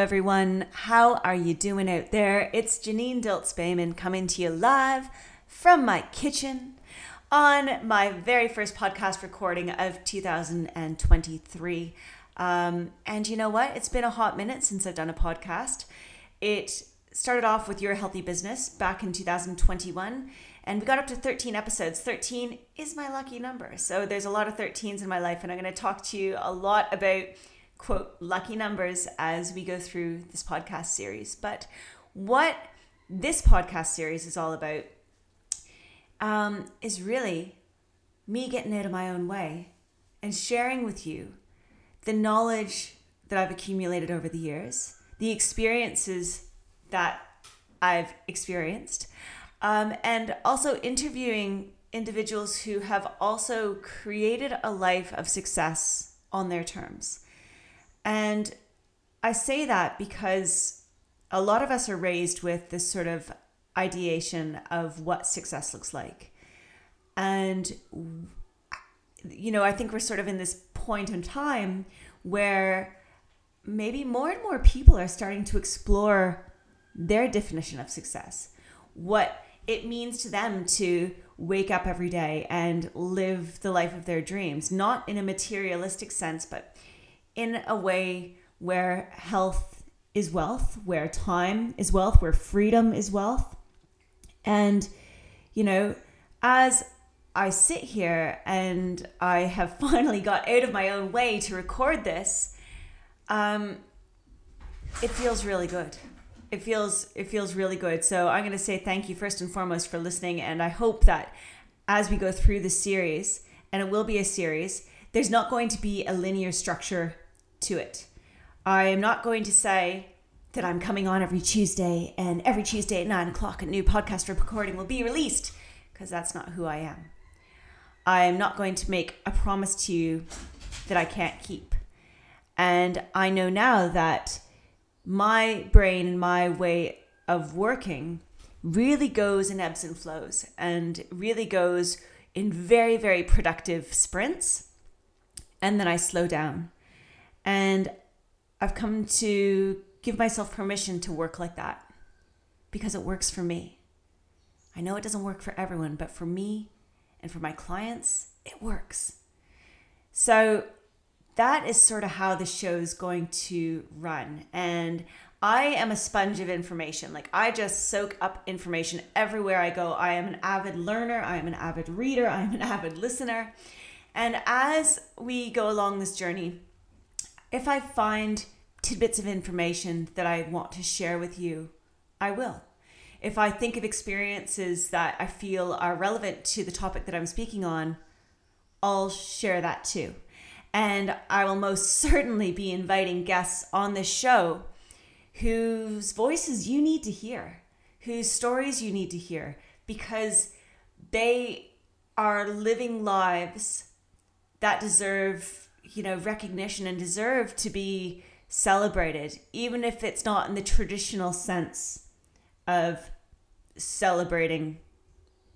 everyone. How are you doing out there? It's Janine Diltz Bayman coming to you live from my kitchen on my very first podcast recording of 2023. Um, and you know what? It's been a hot minute since I've done a podcast. It started off with Your Healthy Business back in 2021, and we got up to 13 episodes. 13 is my lucky number. So there's a lot of 13s in my life, and I'm going to talk to you a lot about quote lucky numbers as we go through this podcast series. But what this podcast series is all about um, is really me getting out of my own way and sharing with you the knowledge that I've accumulated over the years, the experiences that I've experienced, um, and also interviewing individuals who have also created a life of success on their terms. And I say that because a lot of us are raised with this sort of ideation of what success looks like. And, you know, I think we're sort of in this point in time where maybe more and more people are starting to explore their definition of success, what it means to them to wake up every day and live the life of their dreams, not in a materialistic sense, but in a way where health is wealth, where time is wealth, where freedom is wealth. And, you know, as I sit here and I have finally got out of my own way to record this, um, it feels really good. It feels it feels really good. So I'm going to say thank you first and foremost for listening, and I hope that as we go through the series, and it will be a series, there's not going to be a linear structure to it. I am not going to say that I'm coming on every Tuesday and every Tuesday at nine o'clock a new podcast recording will be released because that's not who I am. I am not going to make a promise to you that I can't keep. And I know now that my brain and my way of working really goes in ebbs and flows and really goes in very, very productive sprints. And then I slow down and I've come to give myself permission to work like that because it works for me. I know it doesn't work for everyone, but for me and for my clients, it works. So that is sort of how the show is going to run. And I am a sponge of information. Like I just soak up information everywhere I go. I am an avid learner, I am an avid reader, I am an avid listener. And as we go along this journey, if I find tidbits of information that I want to share with you, I will. If I think of experiences that I feel are relevant to the topic that I'm speaking on, I'll share that too. And I will most certainly be inviting guests on this show whose voices you need to hear, whose stories you need to hear, because they are living lives that deserve you know, recognition and deserve to be celebrated, even if it's not in the traditional sense of celebrating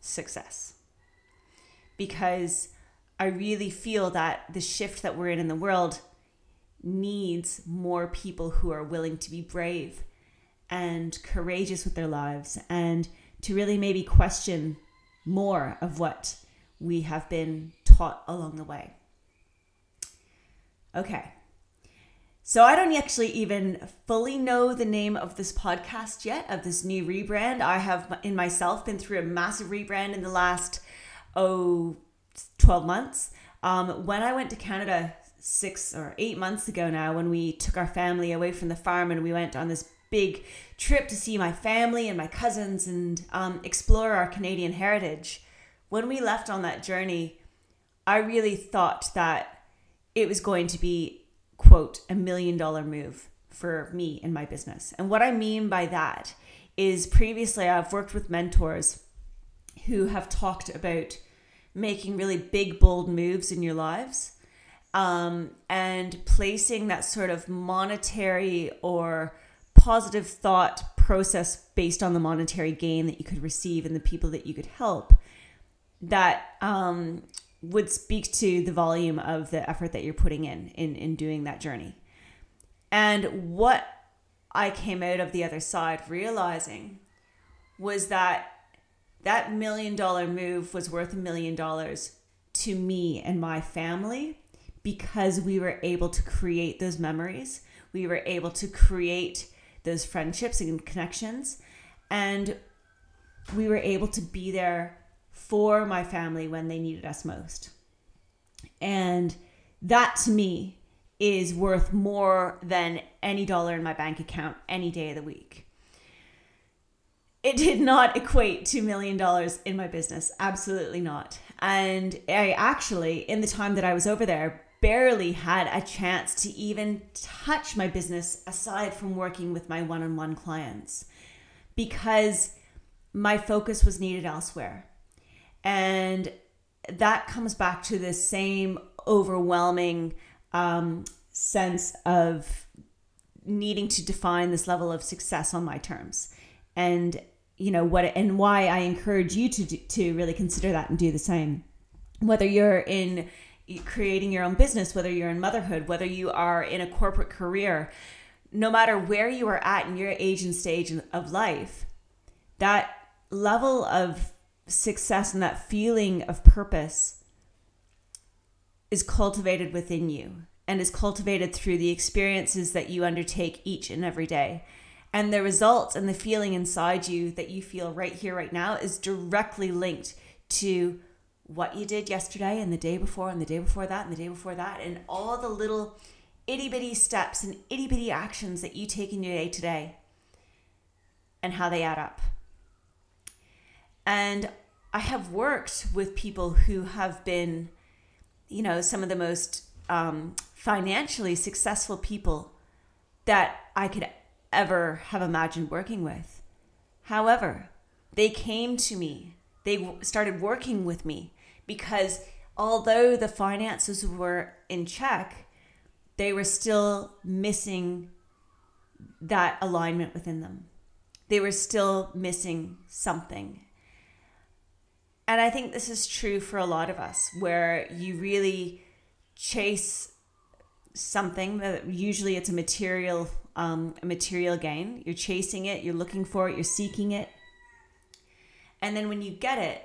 success. Because I really feel that the shift that we're in in the world needs more people who are willing to be brave and courageous with their lives and to really maybe question more of what we have been taught along the way. Okay. So I don't actually even fully know the name of this podcast yet, of this new rebrand. I have in myself been through a massive rebrand in the last, oh, 12 months. Um, when I went to Canada six or eight months ago now, when we took our family away from the farm and we went on this big trip to see my family and my cousins and um, explore our Canadian heritage, when we left on that journey, I really thought that it was going to be, quote, a million dollar move for me and my business. And what I mean by that is previously I've worked with mentors who have talked about making really big, bold moves in your lives um, and placing that sort of monetary or positive thought process based on the monetary gain that you could receive and the people that you could help that um, would speak to the volume of the effort that you're putting in in in doing that journey. And what I came out of the other side realizing was that that million dollar move was worth a million dollars to me and my family because we were able to create those memories. We were able to create those friendships and connections. And we were able to be there for my family when they needed us most. And that to me is worth more than any dollar in my bank account any day of the week. It did not equate to million dollars in my business, absolutely not. And I actually, in the time that I was over there, barely had a chance to even touch my business aside from working with my one on one clients because my focus was needed elsewhere. And that comes back to the same overwhelming um, sense of needing to define this level of success on my terms. And you know what and why i encourage you to do, to really consider that and do the same. Whether you're in creating your own business whether you're in motherhood whether you are in a corporate career no matter where you are at in your age and stage of life that level of success and that feeling of purpose is cultivated within you and is cultivated through the experiences that you undertake each and every day. And the results and the feeling inside you that you feel right here, right now, is directly linked to what you did yesterday and the day before and the day before that and the day before that, and all the little itty bitty steps and itty bitty actions that you take in your day today and how they add up. And I have worked with people who have been you know, some of the most um, financially successful people that I could ever have imagined working with. However, they came to me, they started working with me because although the finances were in check, they were still missing that alignment within them. They were still missing something. And I think this is true for a lot of us, where you really chase something that usually it's a material um, a material gain. You're chasing it, you're looking for it, you're seeking it. And then when you get it,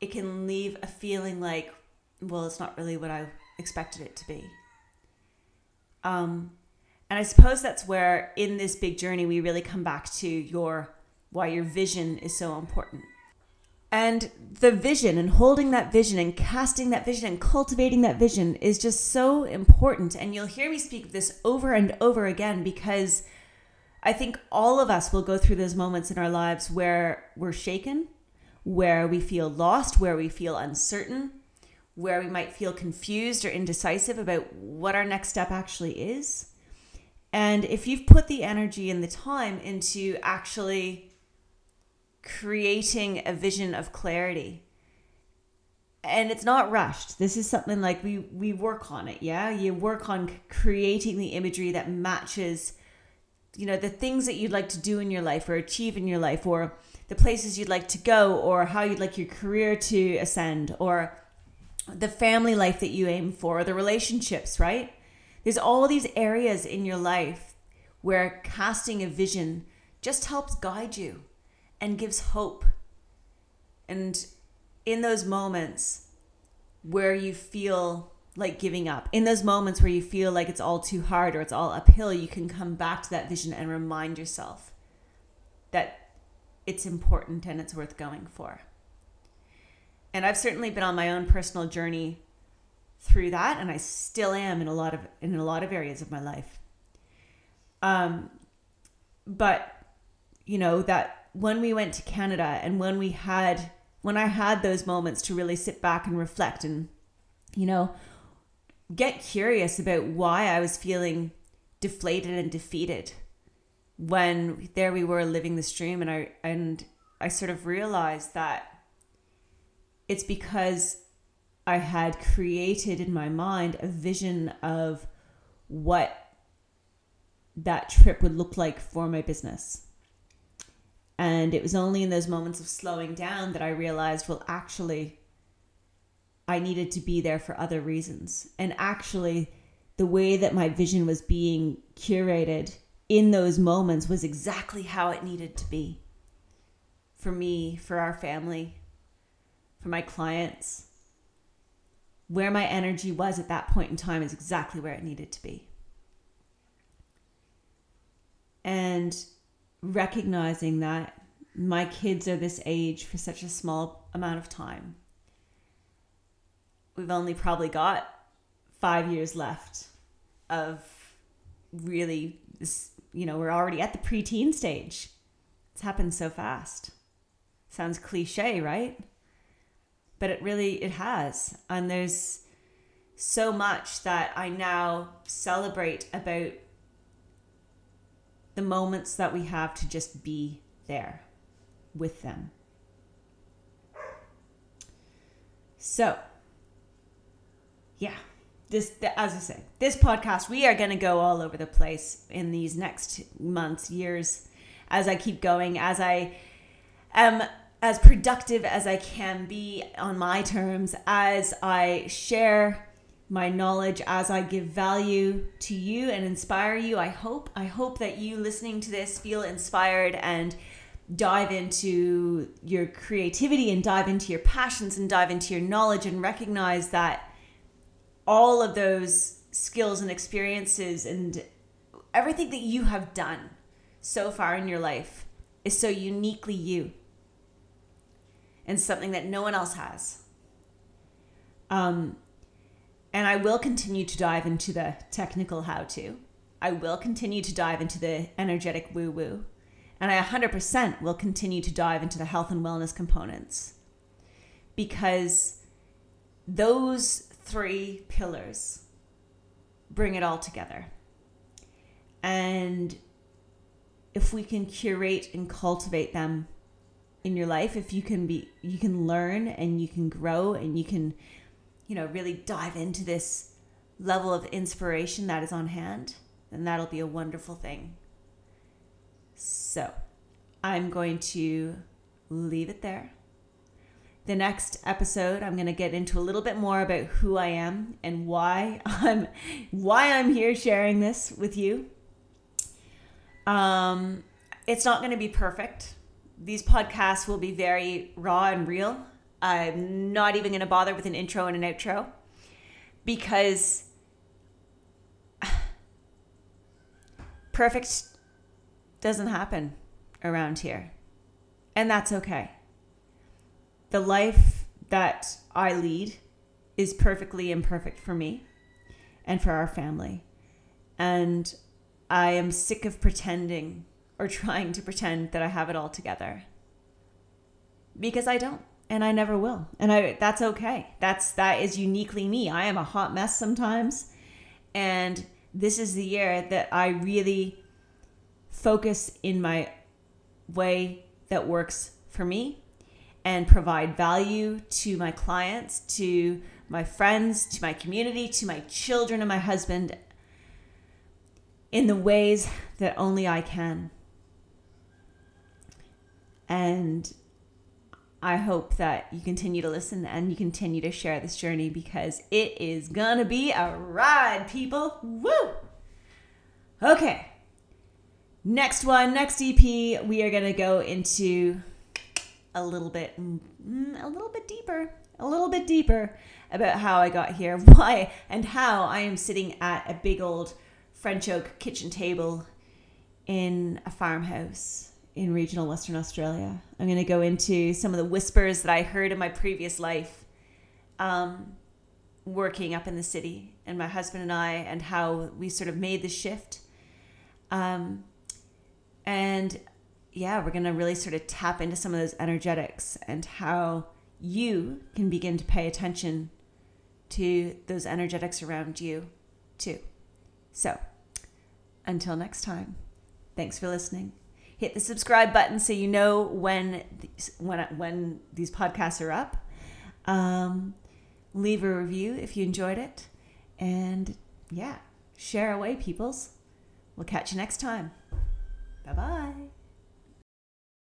it can leave a feeling like, well, it's not really what I expected it to be. Um, and I suppose that's where in this big journey we really come back to your why your vision is so important and the vision and holding that vision and casting that vision and cultivating that vision is just so important. And you'll hear me speak of this over and over again because I think all of us will go through those moments in our lives where we're shaken, where we feel lost, where we feel uncertain, where we might feel confused or indecisive about what our next step actually is. And if you've put the energy and the time into actually creating a vision of clarity. And it's not rushed. This is something like we we work on it yeah? You work on creating the imagery that matches you know the things that you'd like to do in your life or achieve in your life or the places you'd like to go or how you'd like your career to ascend or the family life that you aim for or the relationships right? There's all these areas in your life where casting a vision just helps guide you and gives hope. And in those moments where you feel like giving up, in those moments where you feel like it's all too hard or it's all uphill, you can come back to that vision and remind yourself that it's important and it's worth going for. And I've certainly been on my own personal journey through that and I still am in a lot of in a lot of areas of my life. Um but you know that when we went to Canada and when we had when I had those moments to really sit back and reflect and you know get curious about why I was feeling deflated and defeated when there we were living the stream and I and I sort of realized that it's because I had created in my mind a vision of what that trip would look like for my business. And it was only in those moments of slowing down that I realized, well, actually, I needed to be there for other reasons. And actually, the way that my vision was being curated in those moments was exactly how it needed to be for me, for our family, for my clients. Where my energy was at that point in time is exactly where it needed to be. And recognizing that my kids are this age for such a small amount of time. We've only probably got five years left of really this, you know, we're already at the preteen stage. It's happened so fast. Sounds cliche, right? But it really it has. And there's so much that I now celebrate about the moments that we have to just be there with them. So, yeah, this as I say, this podcast we are going to go all over the place in these next months, years as I keep going, as I am as productive as I can be on my terms, as I share my knowledge, as I give value to you and inspire you. I hope I hope that you listening to this feel inspired and dive into your creativity and dive into your passions and dive into your knowledge and recognize that all of those skills and experiences and everything that you have done so far in your life is so uniquely you and something that no one else has. Um, and I will continue to dive into the technical how to. I will continue to dive into the energetic woo woo. And I 100% will continue to dive into the health and wellness components because those three pillars bring it all together. And if we can curate and cultivate them in your life, if you can be, you can learn and you can grow and you can, you know, really dive into this level of inspiration that is on hand, then that'll be a wonderful thing. So I'm going to leave it there. The next episode, I'm going to get into a little bit more about who I am and why I'm why I'm here sharing this with you. Um, it's not going to be perfect. These podcasts will be very raw and real. I'm not even going to bother with an intro and an outro because perfect doesn't happen around here. And that's okay. The life that I lead is perfectly imperfect for me and for our family. And I am sick of pretending or trying to pretend that I have it all together. Because I don't and I never will. And I that's okay. That's that is uniquely me. I am a hot mess sometimes. And this is the year that I really focus in my way that works for me and provide value to my clients, to my friends, to my community, to my children and my husband in the ways that only I can. And I hope that you continue to listen and you continue to share this journey because it is gonna be a ride, people. Woo! Okay. Next one, next EP, we are to go into a little bit, mm, a little bit deeper, a little bit deeper about how I got here, why, and how I am sitting at a big old French oak kitchen table in a farmhouse in regional Western Australia. I'm going to go into some of the whispers that I heard in my previous life, um, working up in the city, and my husband and I, and how we sort of made the shift. Um, and yeah, we're going to really sort of tap into some of those energetics and how you can begin to pay attention to those energetics around you too. So, until next time, thanks for listening. Hit the subscribe button so you know when these, when when these podcasts are up. Um, leave a review if you enjoyed it, and yeah, share away, peoples. We'll catch you next time. Bye bye.